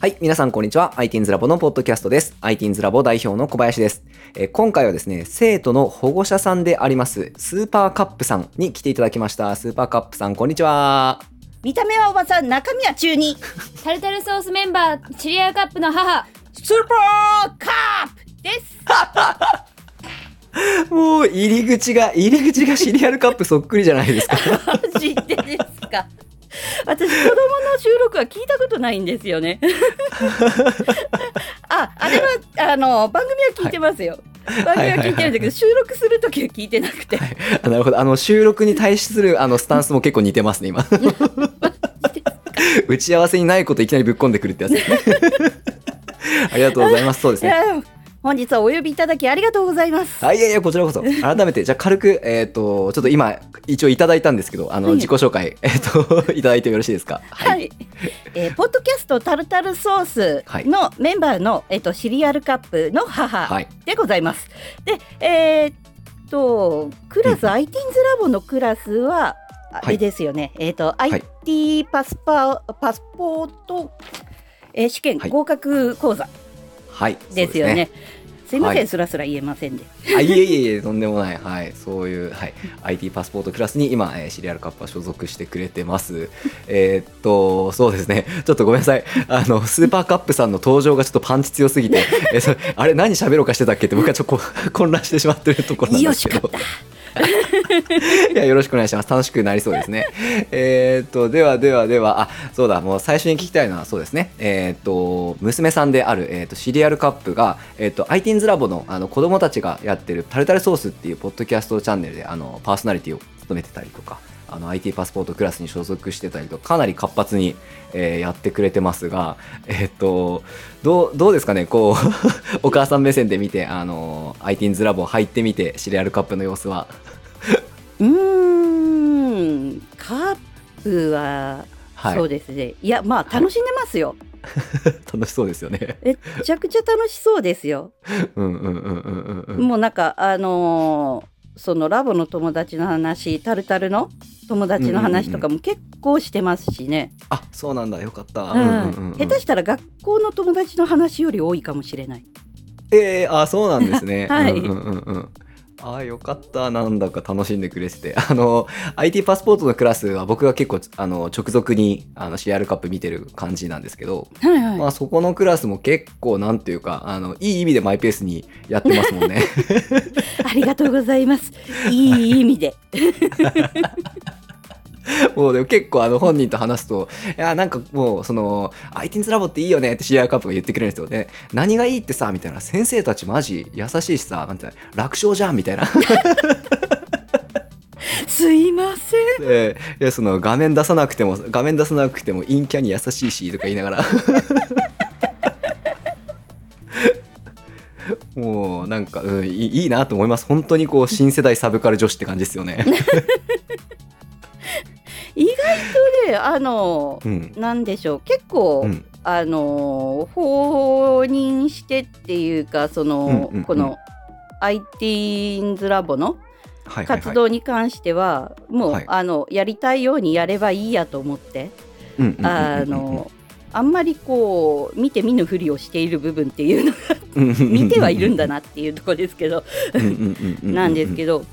はい、皆さんこんにちは。ITINS ラボのポッドキャストです。ITINS ラボ代表の小林です、えー今回はですね、生徒の保護者さんであります、スーパーカップさんに来ていただきました。スーパーカップさん、こんにちは。見た目はおばさん、中身は中二。タルタルソースメンバー、シリアルカップの母。スーパーカップです。もう、入り口が、入り口がシリアルカップそっくりじゃないですか。マジでですか？私子供の収録は聞いたことないんですよね。あ、あれはあの番組は聞いてますよ。番組は聞いてるんだけど、収録するときは聞いてなくて。あなるほど。あの、収録に対する、あの、スタンスも結構似てますね、今。打ち合わせにないこといきなりぶっ込んでくるってやつですね。ありがとうございます。そうですね。本日はお呼びいただきありがとうございます。はい、いやいや、こちらこそ。改めて、じゃあ軽く、えっ、と、ちょっと今、一応いただいたんですけど、あの、はい自己紹介、えっ、と、いただいてよろしいですか？はい、えーポッドキャストタルタルソースのメンバーの、えっとシリアルカップの母はい。でございます。で、えーっとクラス、うん ITINS ラボのクラスはあはいれですよね。えーっと、い IT パスパパスポート、えー試験はい合格講座はい。ですよね。すいません、はいすらすら言えませんで。あいえいえいえ、とんでもない。はい。そういう、はい。IT パスポートクラスに今、えーシリアルカップは所属してくれてます。えーっと、そうですね。ちょっとごめんなさい。あの、スーパーカップさんの登場がちょっとパンチ強すぎて、えーそあれ、何喋ろうかしてたっけって僕はちょっと混乱してしまってるところなんですけどよし。いや、よろしくお願いします。楽しくなりそうですね。えっと、ではではでは、あ、そうだ、もう最初に聞きたいのは、そうですね。えーっと、娘さんである、えーっと、シリアルカップが、えーっと、ITINS ラボの、あの、子供たちがやってる、タルタルソースっていうポッドキャストチャンネルで、あの、パーソナリティを務めてたりとか、あの、IT パスポートクラスに所属してたりと、かなり活発に、えーやってくれてますが、えーっと、どう、どうですかね、こう、お母さん目線で見て、あの、ITINS ラボ入ってみて、シリアルカップの様子は、うーん、カップは、はいそうですね。いや、まあ楽しんでますよ。楽しそうですよね。めっちゃくちゃ楽しそうですよ。うんうんうんうんうんうん。もうなんかあのーそのラボの友達の話タルタルの友達の話とかも結構してますしね、あ、そうなんだ。よかった。うん下手したら学校の友達の話より多いかもしれない。えー、あ、そうなんですね。はいうんうんうんうん。あよかった。なんだか楽しんでくれてて。あの、IT パスポートのクラスは僕が結構、あの、直属に、あの、CR カップ見てる感じなんですけど、はいはい。まあそこのクラスも結構、なんていうか、あの、いい意味でマイペースにやってますもんね。ありがとうございます。いい意味で。もうでも結構あの本人と話すと、いや、なんかもう、その、ITINS ラボっていいよねって CR カップが言ってくれるんですよね。何がいいってさ、みたいな、先生たちマジ優しいしさ、なんて楽勝じゃんみたいな。すいません。でいやその画面出さなくても、画面出さなくても陰キャに優しいし、とか言いながら。もうなんか、うん、いいいいなと思います。本当にこう新世代サブカル女子って感じですよね。意外とねあのうん。なんでしょう結構、うん。あの放任してっていうかその、この ITINS ラボの。活動に関してはもう、はいあのやりたいようにやればいいやと思ってあのあんまりこう見て見ぬふりをしている部分っていうのが見てはいるんだなっていうところですけどなんですけど。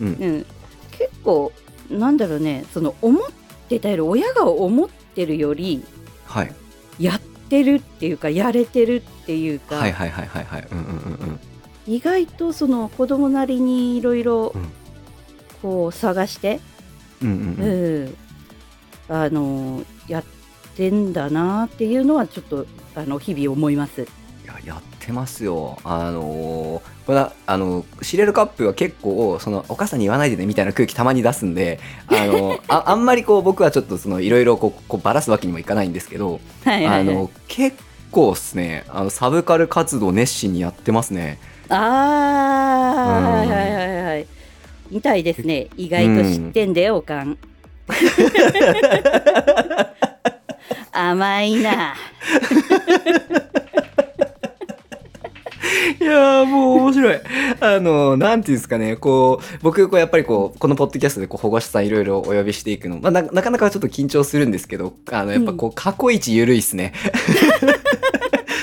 うん、結構なんだろうねその思ってたより親が思ってるよりはい。やってるっていうかやれてるっていうか、はいはいはいはいはい。うんうんうんうん。意外とその子供なりにいろいろうんこう探して、うんううんんあのやってんだなっていうのはちょっとあの日々思います。いややってますよ。あのーこれはあのシリアルカップは結構そのお母さんに言わないでねみたいな空気たまに出すんで、あの ああんまりこう僕はちょっとそのいろいろこうこうバラすわけにもいかないんですけど、はいはいはい。あの結構ですね。あのサブカル活動熱心にやってますね。あー、うん。はいはいはいはい。みたいですね。意外と知ってんだよ、おかん。甘いな。いやーもう面白い。あの、なんていうんですかね、こう、僕、こう、やっぱりこう、このポッドキャストでこう保護者さんいろいろお呼びしていくの、まあな、なかなかちょっと緊張するんですけど、あの、やっぱこう、過去一ゆるいっすね。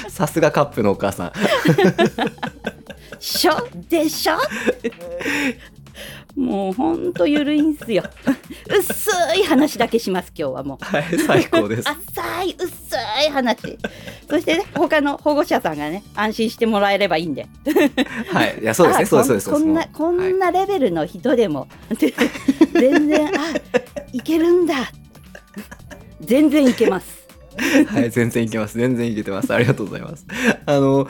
さすがカップのお母さん。しょでしょ？もうほんとゆるいんすよ。薄い話だけします今日はもう。はい、最高です。浅い薄い話。そしてね他の保護者さんがね安心してもらえればいいんで。はい、いや、そうですね、あそうです、そうです。こんなこんなレベルの人でも、全然あいけるんだ。全然いけます。はい、全然いけます。全然いけてます。ありがとうございます。あの、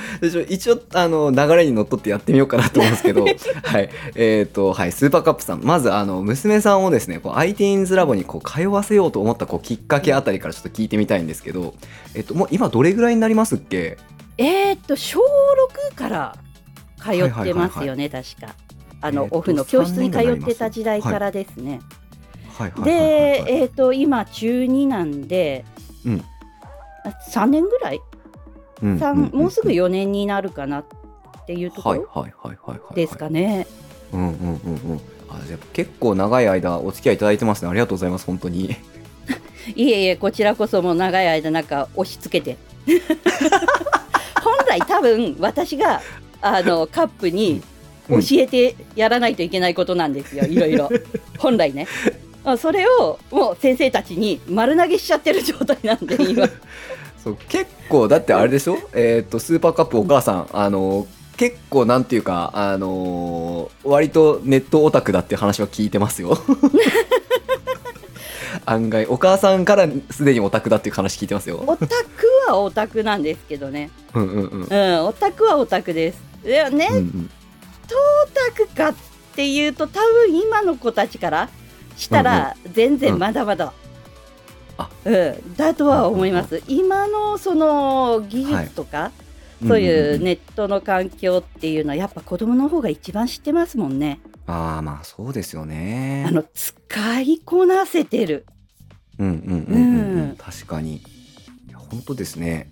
一応、あの、流れにのっとってやってみようかなと思うんですけど、はい。えっ、と、はい、スーパーカップさん。まず、あの、娘さんをですね、こう、ITINS ラボにこう、通わせようと思った、こう、きっかけあたりからちょっと聞いてみたいんですけど、えっ、と、もう今どれぐらいになりますっけ？えーっと小6から通ってますよね、確か。あの、オフの教室に通ってた時代からですね。はい、はい。で、はいはいはいえーっと今中2なんで、うんあ3年ぐらい、うんもうすぐ4年になるかなっていうとこはい、ろですかね。うんうんうんうん。あ、じゃあ結構長い間お付き合いいただいてますね。ありがとうございます、本当に。いえいえこちらこそもう長い間なんか押し付けて。本来多分私があのカップに教えてやらないといけないことなんですよ、いろいろ。本来ね。あそれをもう先生たちに丸投げしちゃってる状態なんで今そう結構だってあれでしょ？えっとスーパーカップお母さん。あの結構なんていうかあの割とネットオタクだっていう話は聞いてますよ。案外お母さんからすでにオタクだっていう話聞いてますよ。オタクはオタクなんですけどね。うんうんうん。うんオタクはオタクです。でもね、うんうん。オタクかっていうと多分今の子たちからしたら全然まだまだ、あうん、だとは思います、今のその技術とか、そういうネットの環境っていうのはやっぱ子供の方が一番知ってますもんね、ああまあそうですよね。あの使いこなせてる。うんうんうんうん、ううん。ん、確かに。本当ですね。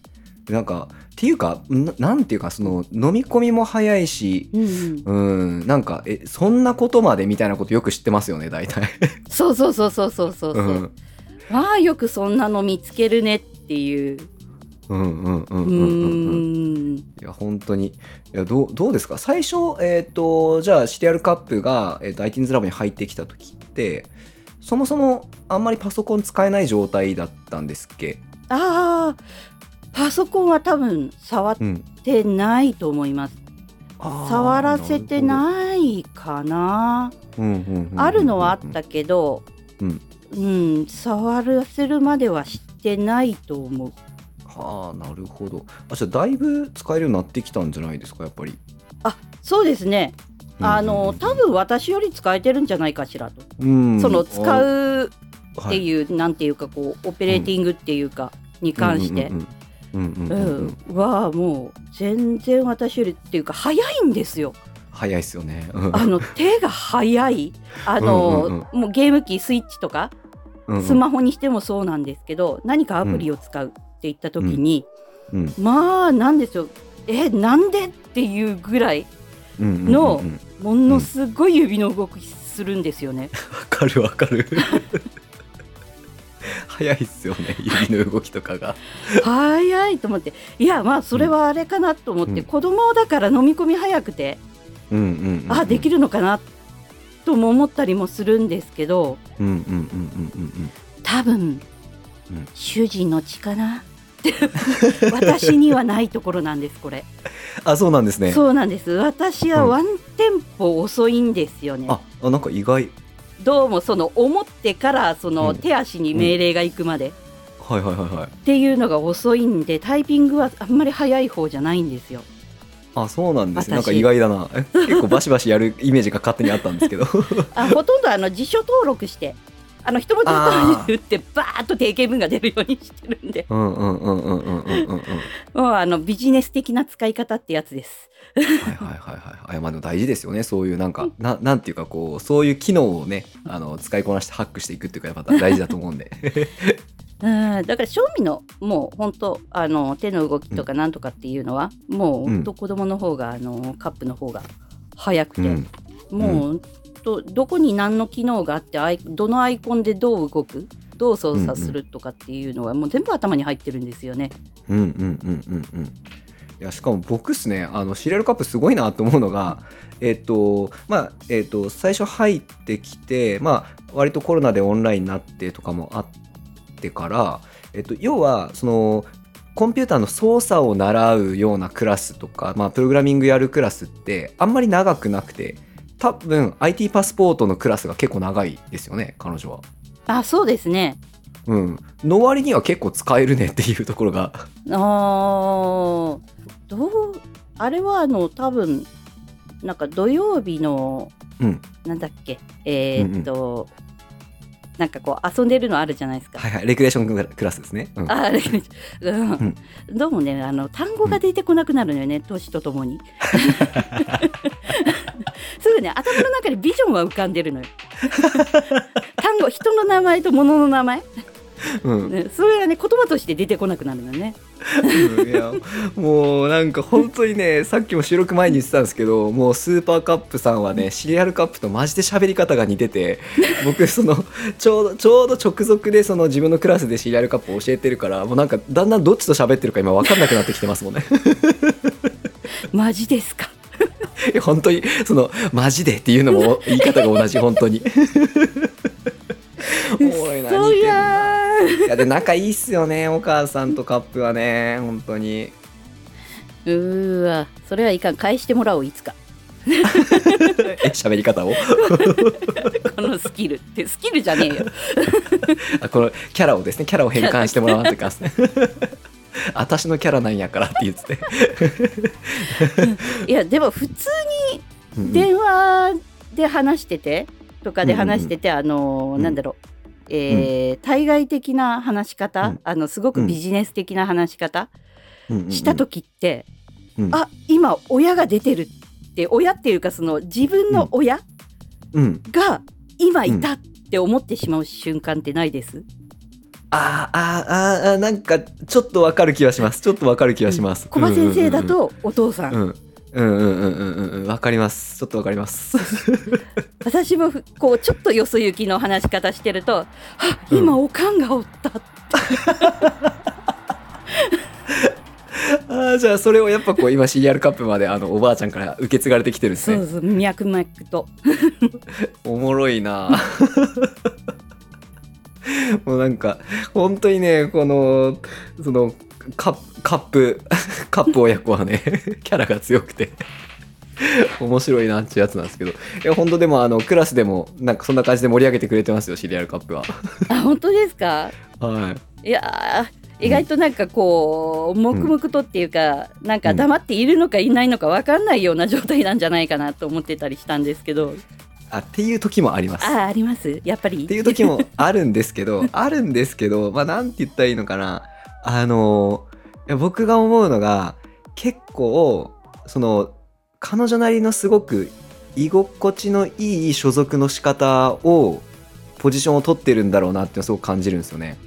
なんかっていうかななんていうかその飲み込みも早いしうん、うん。なんかえそんなことまでみたいなことよく知ってますよね大体。そうそうそうそうそうそうそう、うんまあよくそんなの見つけるねっていう。うんうんうんううんうん。うん。んいや本当に。いやどうどうですか？最初えっ、とじゃあシリアルカップが、えー、と ITINS ラボに入ってきた時ってそもそもあんまりパソコン使えない状態だったんですっけ？ああパソコンは多分触っうんてないと思います。あー触らせてないかな。うんうんうんうん。あるのはあったけどうんうん触らせるまではしてないと思う。はあなるほど。あじゃあだいぶ使えるようになってきたんじゃないですかやっぱり。あそうですね。あの多分私より使えてるんじゃないかしらと、分その使うっっていう、なんていうかこうオペレーティングっていうか、に関して。うんうんうんううんうんうんん。はもう全然私よりっていうか早いんですよ。早いっすよね。うん。あの手が早い。あの、うんうんもうゲーム機スイッチとかうんうんスマホにしてもそうなんですけど、何かアプリを使うって言った時に、うん。まあなん。ですよえなんでっていうぐらいのわものすごい指の動きするんですよね。かるわかる。早いっすよね指の動きとかが。早いと思って。いやまあそれはあれかなと思って、うん。子供だから飲み込み早くて、うんうんうんうん。あできるのかなとも思ったりもするんですけどうんうんうんうんうん多分、うん。主人の血かな？私にはないところなんですこれ。あそうなんですね。そうなんです。私はワンテンポ遅いんですよね、ああなんか意外。どうもその思ってからそのうん。手足に命令が行くまで。はいはいはいはい。っていうのが遅いんでタイピングはあんまり早い方じゃないんですよ。あそうなんです、ね、なんか意外だな。結構バシバシやる イメージが勝手にあったんですけど。あほとんどあの辞書登録してあの一文字一文字打って ばーっと定型文が出るようにしてるんで。うんうんうんうんうんうんうんもうあのビジネス的な使い方ってやつです。はいはいはいはいあまあでも大事ですよね。そういうなんか、う、なんていうかこうそういう機能をねあの使いこなしてハックしていくっていうかやっぱ大事だと思うんで。うん。だから正味のもう本当あの手の動きとかなんとかっていうのは、もううん本当子供の方があのカップの方が早くて、うん。もうどどこに何の機能があってどのアイコンでどう動くどう操作するとかっていうのはもう全部頭に入ってるんですよね。うんうんうんうんうん。いやしかも僕っすねあのシリアルカップすごいなと思うのがえっ、とまあえっ、と最初入ってきてまあ割とコロナでオンラインになってとかもあってからえっ、と要はそのコンピューターの操作を習うようなクラスとか、まあ、プログラミングやるクラスってあんまり長くなくて多分 IT パスポートのクラスが結構長いですよね彼女は。あそうですね。うん、の割には結構使えるねっていうところがあーどうあれはあの多分なんか土曜日の、うんなんだっけえーっと、なんかこう遊んでるのあるじゃないですか。はいはいレクレーションクラスですね。うんあれ、うんどうもねあの単語が出てこなくなるのよね、年とともに。すぐね頭の中にビジョンは浮かんでるのよ。単語人の名前と物の名前、うんね、それがね言葉として出てこなくなるのね。うんいやもうなんか本当にねさっきも収録前に言ってたんですけどもうスーパーカップさんはねシリアルカップとマジで喋り方が似てて僕そのちょうどちょうど直属でその自分のクラスでシリアルカップを教えてるからもうなんかだんだんどっちと喋ってるか今分かんなくなってきてますもんねマジですか？本当にそのマジでっていうのも言い方が同じ本当にいやで仲いいっすよねお母さんとカップはね本当に。うーわそれはいかん。返してもらおういつか。え喋り方を？このスキルってスキルじゃねえよ。あこのキャラをですねキャラを変換してもらわんといかすね。私のキャラなんやからって言って。ていやでも普通うんうん。に電話で話しててとかで話してて、あのーうん。なんだろうえー対外的な話し方、うん。あのすごくビジネス的な話し方？うんうんうん。した時って、うん。あ今親が出てるって親っていうかその自分の親うん。が今いたって思ってしまう瞬間ってないです、あーあーあなんかちょっとわかる気はします。ちょっとわかる気はします。小葉先生だとお父さん、うんうんうんうんうんうんうん。わかります。ちょっとわかります 私もふこうちょっとよそ行きの話し方してると「あ今おかんがおった」あーじゃあそれをやっぱこう今シリアルカップまであのおばあちゃんから受け継がれてきてるんですね。そうそう脈々と。おもろいな。もうなんか本当にねこのそのカカップカップ親子はねキャラが強くて 面白いなっていうやつなんですけど。いや本当でもあのクラスでもなんかそんな感じで盛り上げてくれてますよシリアルカップは。あ本当ですか？はい。いやー意外となんかこう黙々とっていうか、なんか黙っているのかいないのか分かんないような状態なんじゃないかなと思ってたりしたんですけど。あっていう時もあります。あーあります。やっぱり。っていう時もあるんですけど あるんですけどまあなんて言ったらいいのかな。あの僕が思うのが結構その彼女なりのすごく居心地のいい所属の仕方をポジションを取ってるんだろうなってすごく感じるんですよね。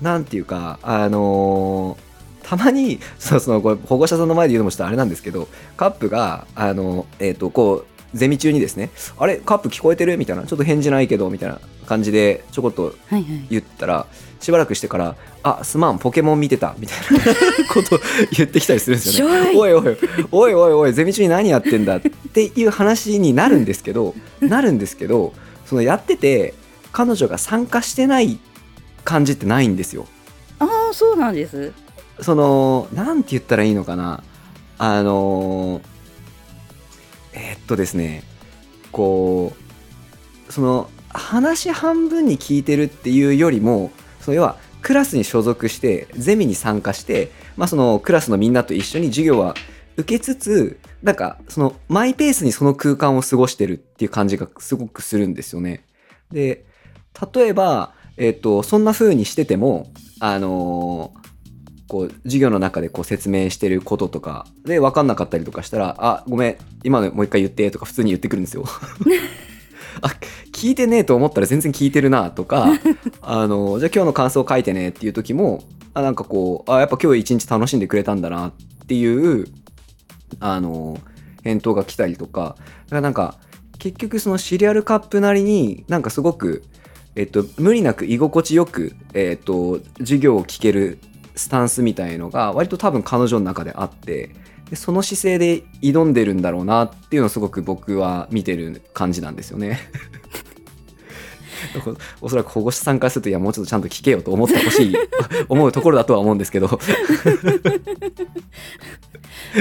なんていうかあのーたまにそう そのこれ保護者さんの前で言うのもちょっとあれなんですけどカップがあのえっ、とこうゼミ中にですね「あれカップ聞こえてる?」みたいな「ちょっと返事ないけど」みたいな感じでちょこっとはいはい言ったらしばらくしてから「あすまんポケモン見てた」みたいなこと言ってきたりするんですよね。おいおいおいおいおいゼミ中に何やってんだっていう話になるんですけどなるんですけどそのやってて彼女が参加してない感じってないんですよ。ああそうなんですそのなんて言ったらいいのかなあのえーっとですねこうその話半分に聞いてるっていうよりもその要はクラスに所属してゼミに参加して、まあ、そのクラスのみんなと一緒に授業は受けつつなんかそのマイペースにその空間を過ごしてるっていう感じがすごくするんですよね。で例えば、えっとそんな風にしててもあのーこう授業の中でこう説明してることとかで分かんなかったりとかしたら「あごめん今のもう一回言って」とか普通に言ってくるんですよ。あ聞聞いてねえと思ったら全然聞いてるなとか あのじゃあ今日の感想書いてねっていう時もあなんかこうあやっぱ今日一日楽しんでくれたんだなっていうあの返答が来たりとかだからなんか結局そのシリアルカップなりになんかすごく、えっと、無理なく居心地よく、えっと、授業を聞けるスタンスみたいのが割と多分彼女の中であってでその姿勢で挑んでるんだろうなっていうのをすごく僕は見てる感じなんですよね。おそらく保護者さんからするといやもうちょっとちゃんと聞けよと思ってほしい 思うところだとは思うんですけど。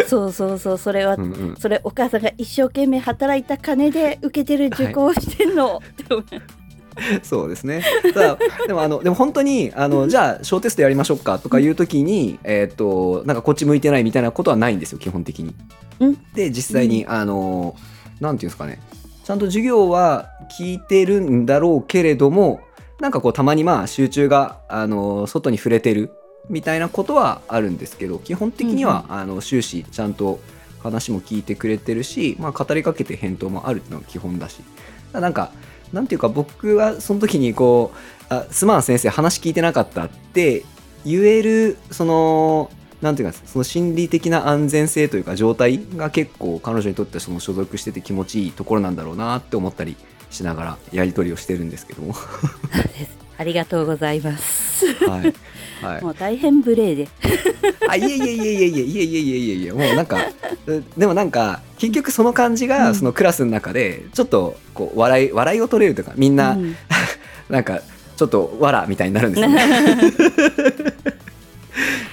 そうそうそうそれは、うんうん。それお母さんが一生懸命働いた金で受けてる受講をしてんの、って思う そうですね。ただでもあのでも本当にあのじゃあ小テストやりましょうかとかいう時に、えっ、となんかこっち向いてないみたいなことはないんですよ基本的に。うん。で実際に、あのなんていうんですかね。ちゃんと授業は聞いてるんだろうけれどもなんかこうたまにまあ集中があの外に触れてるみたいなことはあるんですけど基本的には、あの終始ちゃんと話も聞いてくれてるし、まあ、語りかけて返答もあるっていうのが基本だし。なんかなんていうか僕はその時にこう「あすまん先生話聞いてなかった」って言えるそのなんていうかその心理的な安全性というか状態が結構彼女にとってはその所属してて気持ちいいところなんだろうなって思ったりしながらやり取りをしてるんですけども。ありがとうございます。はい、はい、もう大変無礼で。あいえいえいえいえいえいえいえいえいえいえ。もうなんかう でもなんか結局その感じうん。がそのクラスの中でちょっとこう笑い笑いを取れるというかみんなうん。なんかちょっとわらみたいになるんですよね。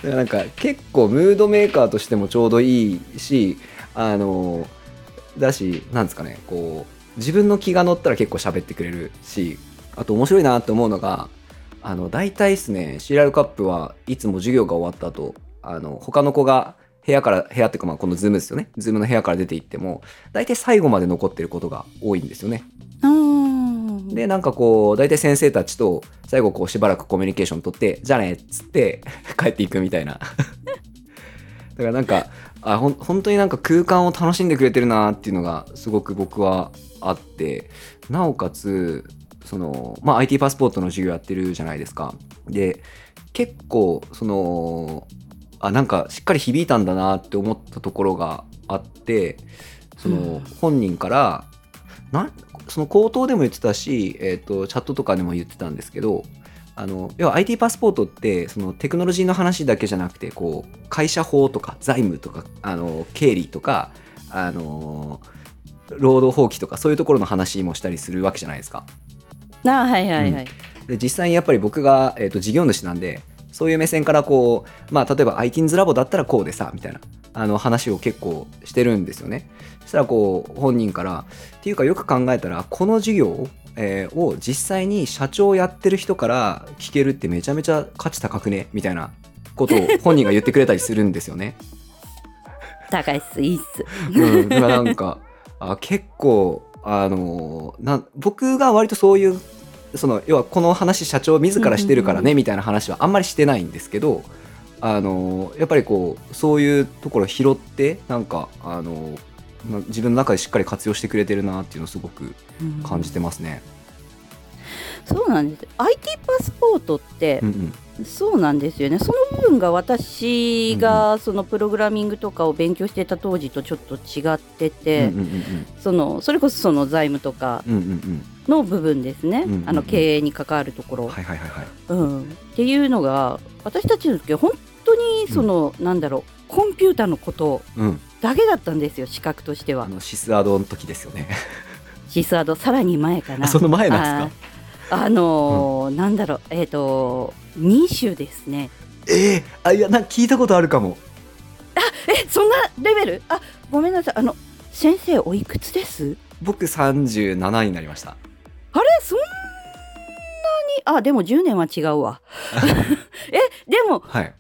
なんか結構ムードメーカーとしてもちょうどいいしあのだしなんですかねこう自分の気が乗ったら結構喋ってくれるしあと面白いなって思うのがあの大体ですねシリアルカップはいつも授業が終わった後あの他の子が部屋から部屋っていうかまあこのズームですよね。ズームの部屋から出て行っても大体最後まで残ってることが多いんですよね。うん。でなんかこう大体先生たちと最後こうしばらくコミュニケーション取ってじゃあねっつって 帰っていくみたいな。だからなんかあほん本当になんか空間を楽しんでくれてるなっていうのがすごく僕はあって。なおかつその、まあ、IT パスポートの授業やってるじゃないですかで結構そのあなんかしっかり響いたんだなって思ったところがあってその本人からなんその口頭でも言ってたし、えー、とチャットとかでも言ってたんですけどあの要は IT パスポートってそのテクノロジーの話だけじゃなくてこう会社法とか財務とかあの経理とかあの労働法規とかそういうところの話もしたりするわけじゃないですか。あはいはいはい、で実際にやっぱり僕が、えー、と事業主なんでそういう目線からこうまあ例えば ITINS ラボだったらこうでさみたいなあの話を結構してるんですよね。そしたらこう本人からっていうかよく考えたらこの授業、えーを実際に社長やってる人から聞けるってめちゃめちゃ価値高くね？みたいなことを本人が言ってくれたりするんですよね。高いっすいいっす。うん、だからなんかあ結構あのな僕が割とそういうその要はこの話社長自らしてるからうんうんねみたいな話はあんまりしてないんですけどあのやっぱりこうそういうところを拾ってなんかあのな自分の中でしっかり活用してくれてるなっていうのをすごく感じてますね。そうなんです。IT パスポートってうんうん。そうなんですよね。その部分が私がそのプログラミングとかを勉強してた当時とちょっと違ってて、うんうんうんそのそれこそその財務とかうんうんうん。の部分ですね、うんうんうん。あの経営に関わるところ。うん、っていうのが私たちの時は本当にその、なんだろうコンピューターのことうん、だけだったんですよ資格としては。あのシスアドの時ですよね。シスアドさらに前かな。あその前なんですか？あーあのーなんだろうえっ、と2種ですね。えー、あいやな聞いたことあるかも。えそんなレベル？あごめんなさい。あの先生おいくつです？僕37になりました。あれ？そんなに？あでも10年は違うわ。えでもはい。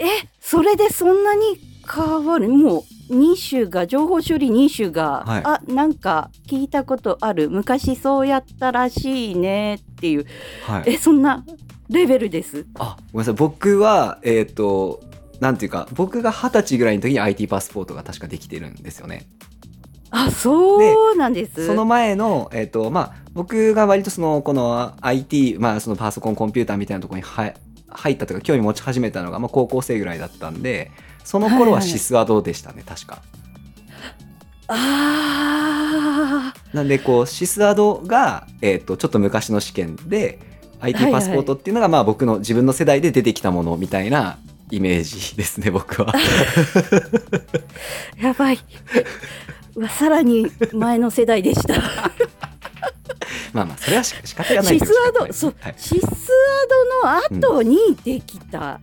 えそれでそんなに変わる？もう2種が情報処理2種が、はい。あなんか聞いたことある。昔そうやったらしいねっていう。はい。えそんなレベルです。あごめんなさい。僕はえっ、となんていうか僕が二十歳ぐらいの時に IT パスポートが確かできてるんですよね。あそうなんです。その前の、えっとまあ、僕が割とそのこの IT、まあ、そのパソコンコンピューターみたいなところには入ったというか興味持ち始めたのが、まあ、高校生ぐらいだったんでその頃はシスアドでしたね、確か。あなんでこうシスアドが、えっとちょっと昔の試験で IT パスポートっていうのが、まあ、僕の自分の世代で出てきたものみたいなイメージですね僕は。ー やばい。さらに前の世代でしたまあまあそれはし仕方がないシスアドそう、はい。シスアドの後にできた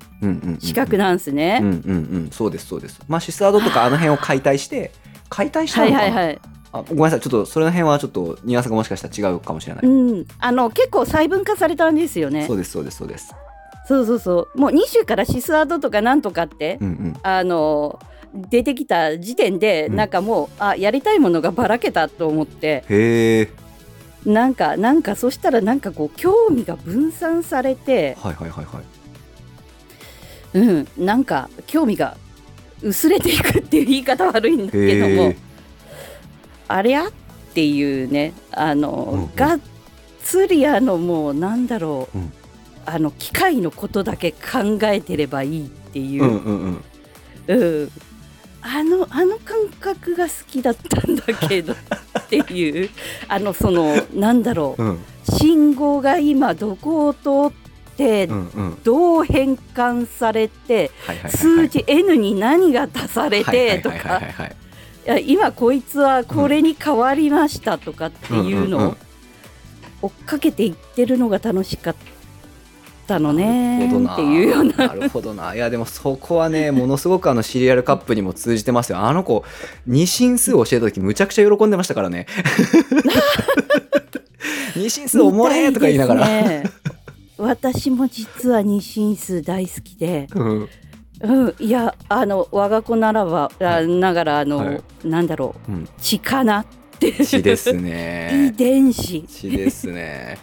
資格なんですね、うんうんうんそうですそうです。まあシスアドとかあの辺を解体して解体したはのかな、いはいはい。あごめんなさいちょっとそれの辺はちょっとニュアンスがもしかしたら違うかもしれない、うん、あの結構細分化されたんですよね。そうですそうですそうです。そうそうそう。もう2種からシスアドとかなんとかって、うんうん。あの出てきた時点で、うん。なんかもうあやりたいものがばらけたと思って。へえなんかなんかそしたらなんかこう興味が分散されてはいはいはいはい。うんなんか興味が薄れていくっていう言い方悪いんだけどもありゃっていうねあの、うんうん。がっつりあのもうなんだろう、うん。あの機械のことだけ考えてればいいっていう。う、んうんうん。うん。あのあの感覚が好きだったんだけど っていうあのそのなんだろううん。信号が今どこを通ってうんうん。どう変換されてはいはいはいはい。数字 N に何が足されてとか今こいつはこれに変わりましたとかっていうのを追っかけていってるのが楽しかったのねっていうような。なるほどな。いやでもそこはね ものすごくあのシリアルカップにも通じてますよ。あの子二進数を教えた時むちゃくちゃ喜んでましたからね。二進数おもれーとか言いながら、ね。私も実は二進数大好きで、うん。うん、いやあの我が子ならば、あながらあの、はい。なんだろう。うん。血かなって。血です 遺ね伝子。血ですね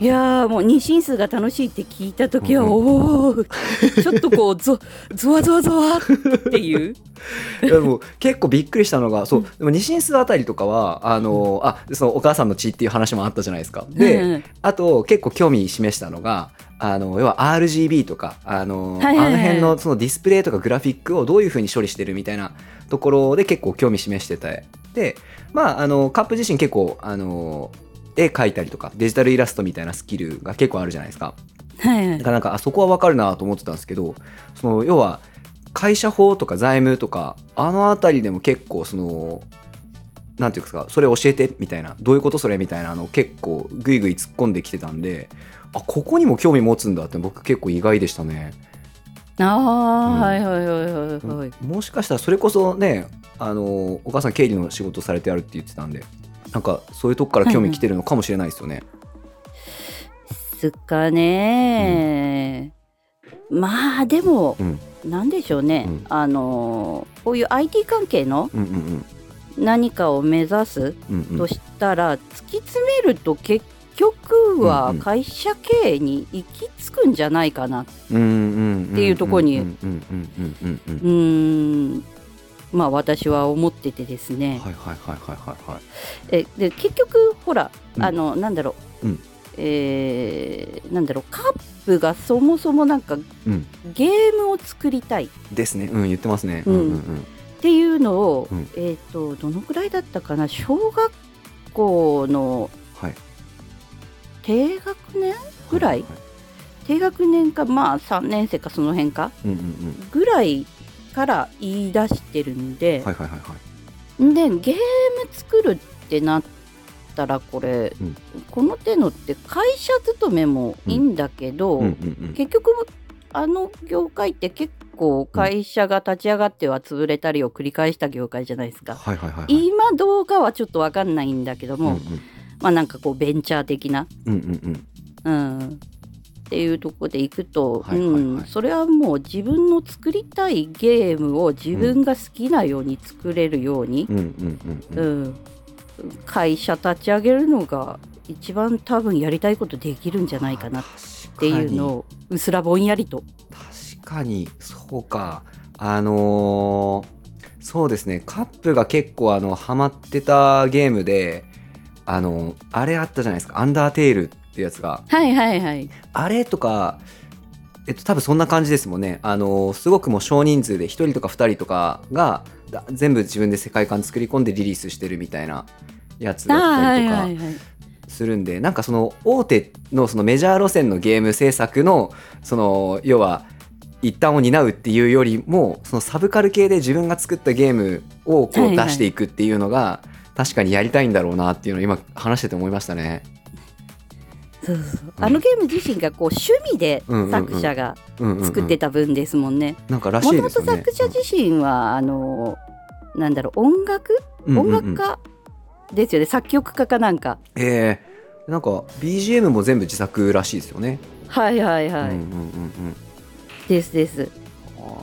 いやーもう二進数が楽しいって聞いた時は、うんおおちょっとこう ゾゾワゾワゾワっていう。いやでも結構びっくりしたのがそうでも二進数あたりとかはあのあそのお母さんの血っていう話もあったじゃないですか。で、うん。あと結構興味示したのがあの要は RGB とかあの,、あの辺のそのディスプレイとかグラフィックをどういうふうに処理してるみたいなところで結構興味示してて。でまああのカップ自身結構あの絵描いたりとかデジタルイラストみたいなスキルが結構あるじゃないですか。はいはい。だからなんかあそこは分かるなと思ってたんですけどその要は会社法とか財務とかあの辺りでも結構そのなんていうんですかそれ教えてみたいなどういうことそれみたいなの結構グイグイ突っ込んできてたんであここにも興味持つんだって僕結構意外でしたね、ああ、うん。はいはいはいはいはい、もしかしたらそれこそねあのお母さん経理の仕事されてあるって言ってたんでなんかそういうとこから興味来てるのかもしれないですよね、すかね、まあでも、うん。なんでしょうね、うん。あのーこういう IT 関係のうん、うん何かを目指すうんうん。うんとしたら、突き詰めると結局うんはうん。会社経営に行き着くんじゃないかな、うんうんうんっていうとこにうんまあ私は思っててですね、はいはいはいはいはいはい。えで結局ほら、うん。あのなんだろう、うん。えーなんだろう。カップがそもそもなんかうん。ゲームを作りたい。ですね。うん言ってますね。うん。うんうんっていうのを、うん。えっ、とどのくらいだったかな？小学校のはい。低学年？ぐらい、は低学年かまあ3年生かその辺か？うんうんうん。ぐらいから言い出してるんで、はいはいはいはい。でゲーム作るってなったらこれ、うん。この手のって会社勤めもいいんだけど、うん。うんうん結局あの業界って結構会社が立ち上がっては潰れたりを繰り返した業界じゃないですか。はいはいはいはい。今どうかはちょっと分かんないんだけども、うん。まあなんかこうベンチャー的な、うんうんうん。うん、っていうところでいくと、それはもう自分の作りたいゲームを自分が好きなように作れるように、会社立ち上げるのが一番多分やりたいことできるんじゃないかなっっていうのをうすらぼんやりと。確かにそうか。あのーそうですね。カップが結構あのハマってたゲームであのあれあったじゃないですか「アンダーテール」ってやつがはいはいはい。あれとかえっと多分そんな感じですもんねあのすごくもう少人数で1人とか2人とかがだ全部自分で世界観作り込んでリリースしてるみたいなやつだあったりとか、はいはいはい。するんでなんかその大手のそのメジャー路線のゲーム制作のその要は一端を担うっていうよりもそのサブカル系で自分が作ったゲームをこはいはいう出していくっていうのが確かにやりたいんだろうなっていうのを今話してて思いましたね。そうそうあのゲーム自身がこう趣味で作者が作ってた分ですもんね。なんからしもともといですよね。作者自身はあのなんだろう音楽？音楽家ですよね。作曲家かなんか。え。ーなんか BGM も全部自作らしいですよね。はいはいはい。うんうんうんうん。ですです。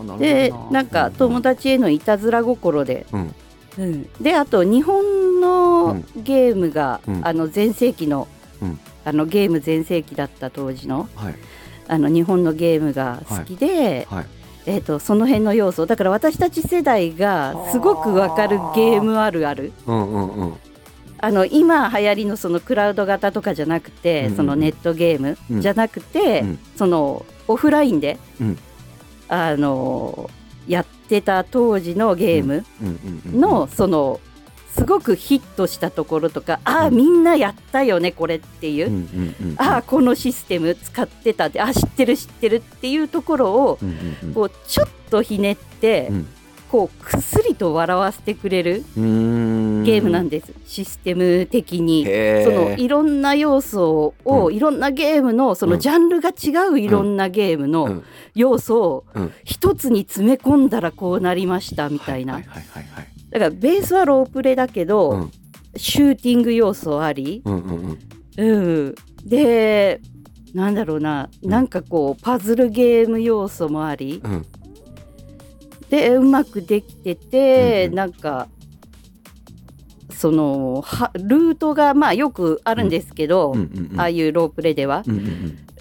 なでなんか友達へのいたずら心で、うん。うん。であと日本のゲームが、うん。あの全盛期の、うんあのゲーム全盛期だった当時のはい。あの日本のゲームが好きで、はい。えー、とその辺の要素だから私たち世代がすごくわかるゲームあるある。うんうんうん。あの今流行りのそのクラウド型とかじゃなくて、うんうん。そのネットゲームうん。じゃなくて、うん。そのオフラインで、うん。あのやってた当時のゲームの、そのすごくヒットしたところとか、ああみんなやったよねこれっていう、ああこのシステム使ってたってあ知ってる知ってるっていうところをこうちょっとひねって、うん。こうくっすりと笑わせてくれるゲームなんです、システム的に。そのいろんな要素を、うん。いろんなゲームのそうのん。ジャンルが違ういろんなゲームのうん。要素をうん。一つに詰め込んだらこうなりましたみたいな、はいはいはいはいだからベースはロープレだけど、うん。シューティング要素あり、うんうんうん。うん、でなんだろうな、うん。なんかこうパズルゲーム要素もあり、うん。でうまくできてて、うんうん。なんかそのはルートがまあよくあるんですけど、うんうんうんああいうロープレでは、うんうん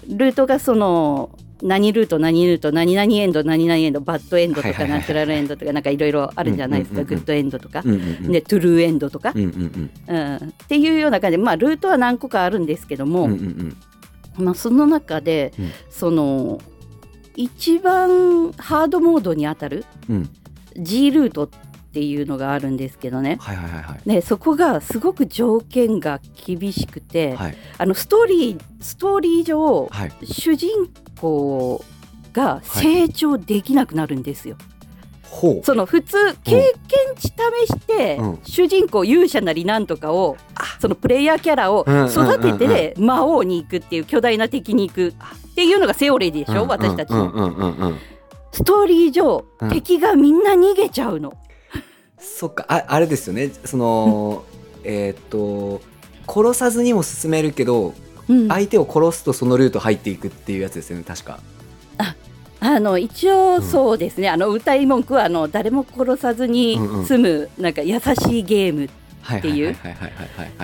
うん。ルートがその何ルート何ルート何々エンド何々エンドバッドエンドとかナチュラルエンドとかなんかいろいろあるじゃないですか、グッドエンドとか、でトゥルーエンドとか、っていうような感じ。でまあルートは何個かあるんですけども、まあ、その中で、うん。その一番ハードモードにあたるうん。G ルートっていうのがあるんですけどね。はいはいはいはい。ねそこがすごく条件が厳しくて、はい。あのストーリーストーリー上はい。主人公が成長できなくなるんですよ。ほう。その普通経験値試して、うん。主人公勇者なりなんとかをそのプレイヤーキャラを育てて魔王に行くっていう巨大な敵に行く。っていうのがセオリーでしょ、私たち、うんうんうんうんストーリー上、うん。敵がみんな逃げちゃうの。そっか。ああれですよね。その えーっと殺さずにも進めるけどうん相手を殺すとそのルート入っていくっていうやつですよね確か。あの一応そうですね、あの歌い文句はあの誰も殺さずにうんうん。済むなんか優しいゲーム、はいっていう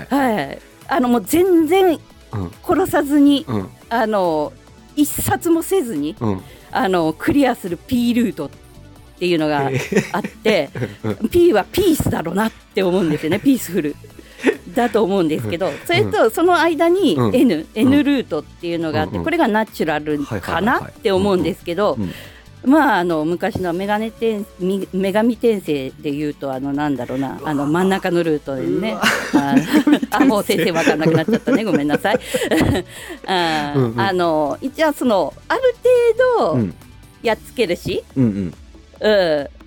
はいあのもう全然うん。殺さずに、うん。あの一冊もせずにうん。あのクリアする P ルートっていうのがえあって、P はピースだろうなって思うんですよね。ピースフルだと思うんですけどそれとその間にうん。N、N ルートっていうのがあって、これがナチュラルはいかないって思うんですけど、うんまああの昔の女神転み女神転生でいうとあのなんだろうなあの真ん中のルートでね。あ あもう先生わかんなくなっちゃったね。ごめんなさい。あ,、うんうん。あの一応そのある程度うん。やっつけるし、うんうん。うん、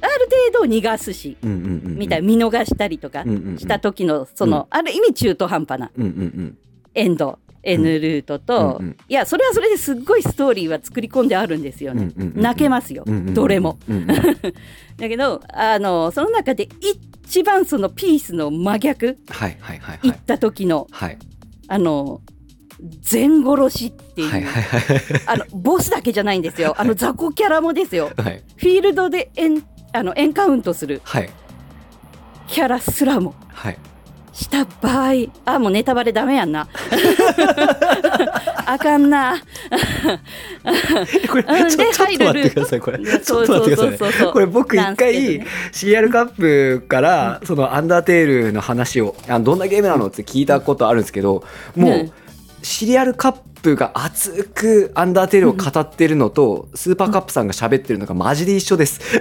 ある程度逃がすし、みたいな見逃したりとかした時のその、ある意味中途半端なエンド N ルートと、うんうんいやそれはそれですっごいストーリーは作り込んであるんですよね、泣けますよ、どれも。だけどあのその中で一番そのピースの真逆はいはいはいはい。行った時の、はい。あの全殺しっていう、あのボスだけじゃないんですよ。あの雑魚キャラもですよ。はい。フィールドでエンあのエンカウントする。はい。キャラすらも。はい。した場合あもうネタバレダメやんな。あかんな。これちょっと待ってくださいこれ。ちょっと待ってください。これ僕一回シリアルカップからそのアンダーテールの話をあどんなゲームなのって聞いたことあるんですけどもううん。シリアルカップが熱くアンダーテールを語ってるのとスーパーカップさんが喋ってるのがマジで一緒です。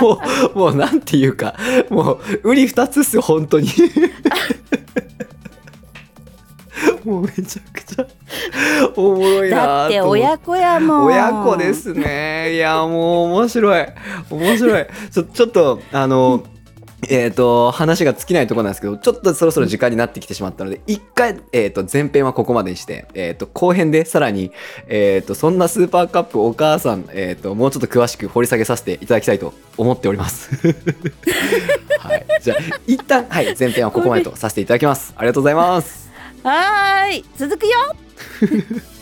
もうもうなんていうかもう瓜二つっすよ本当に。もうめちゃくちゃおもろいなだって親子やもん。親子ですね。いやもう面白い。面白い。ちょちょっとあの、えっ、と話が尽きないところなんですけどちょっとそろそろ時間になってきてしまったので一回、えー、と前編はここまでにして、えー、と後編でさらに、えー、とそんなスーパーカップお母さん、えー、ともうちょっと詳しく掘り下げさせていただきたいと思っております。はい、じゃあ一旦、はい、前編はここまでとさせていただきます。ありがとうございます。はーい続くよ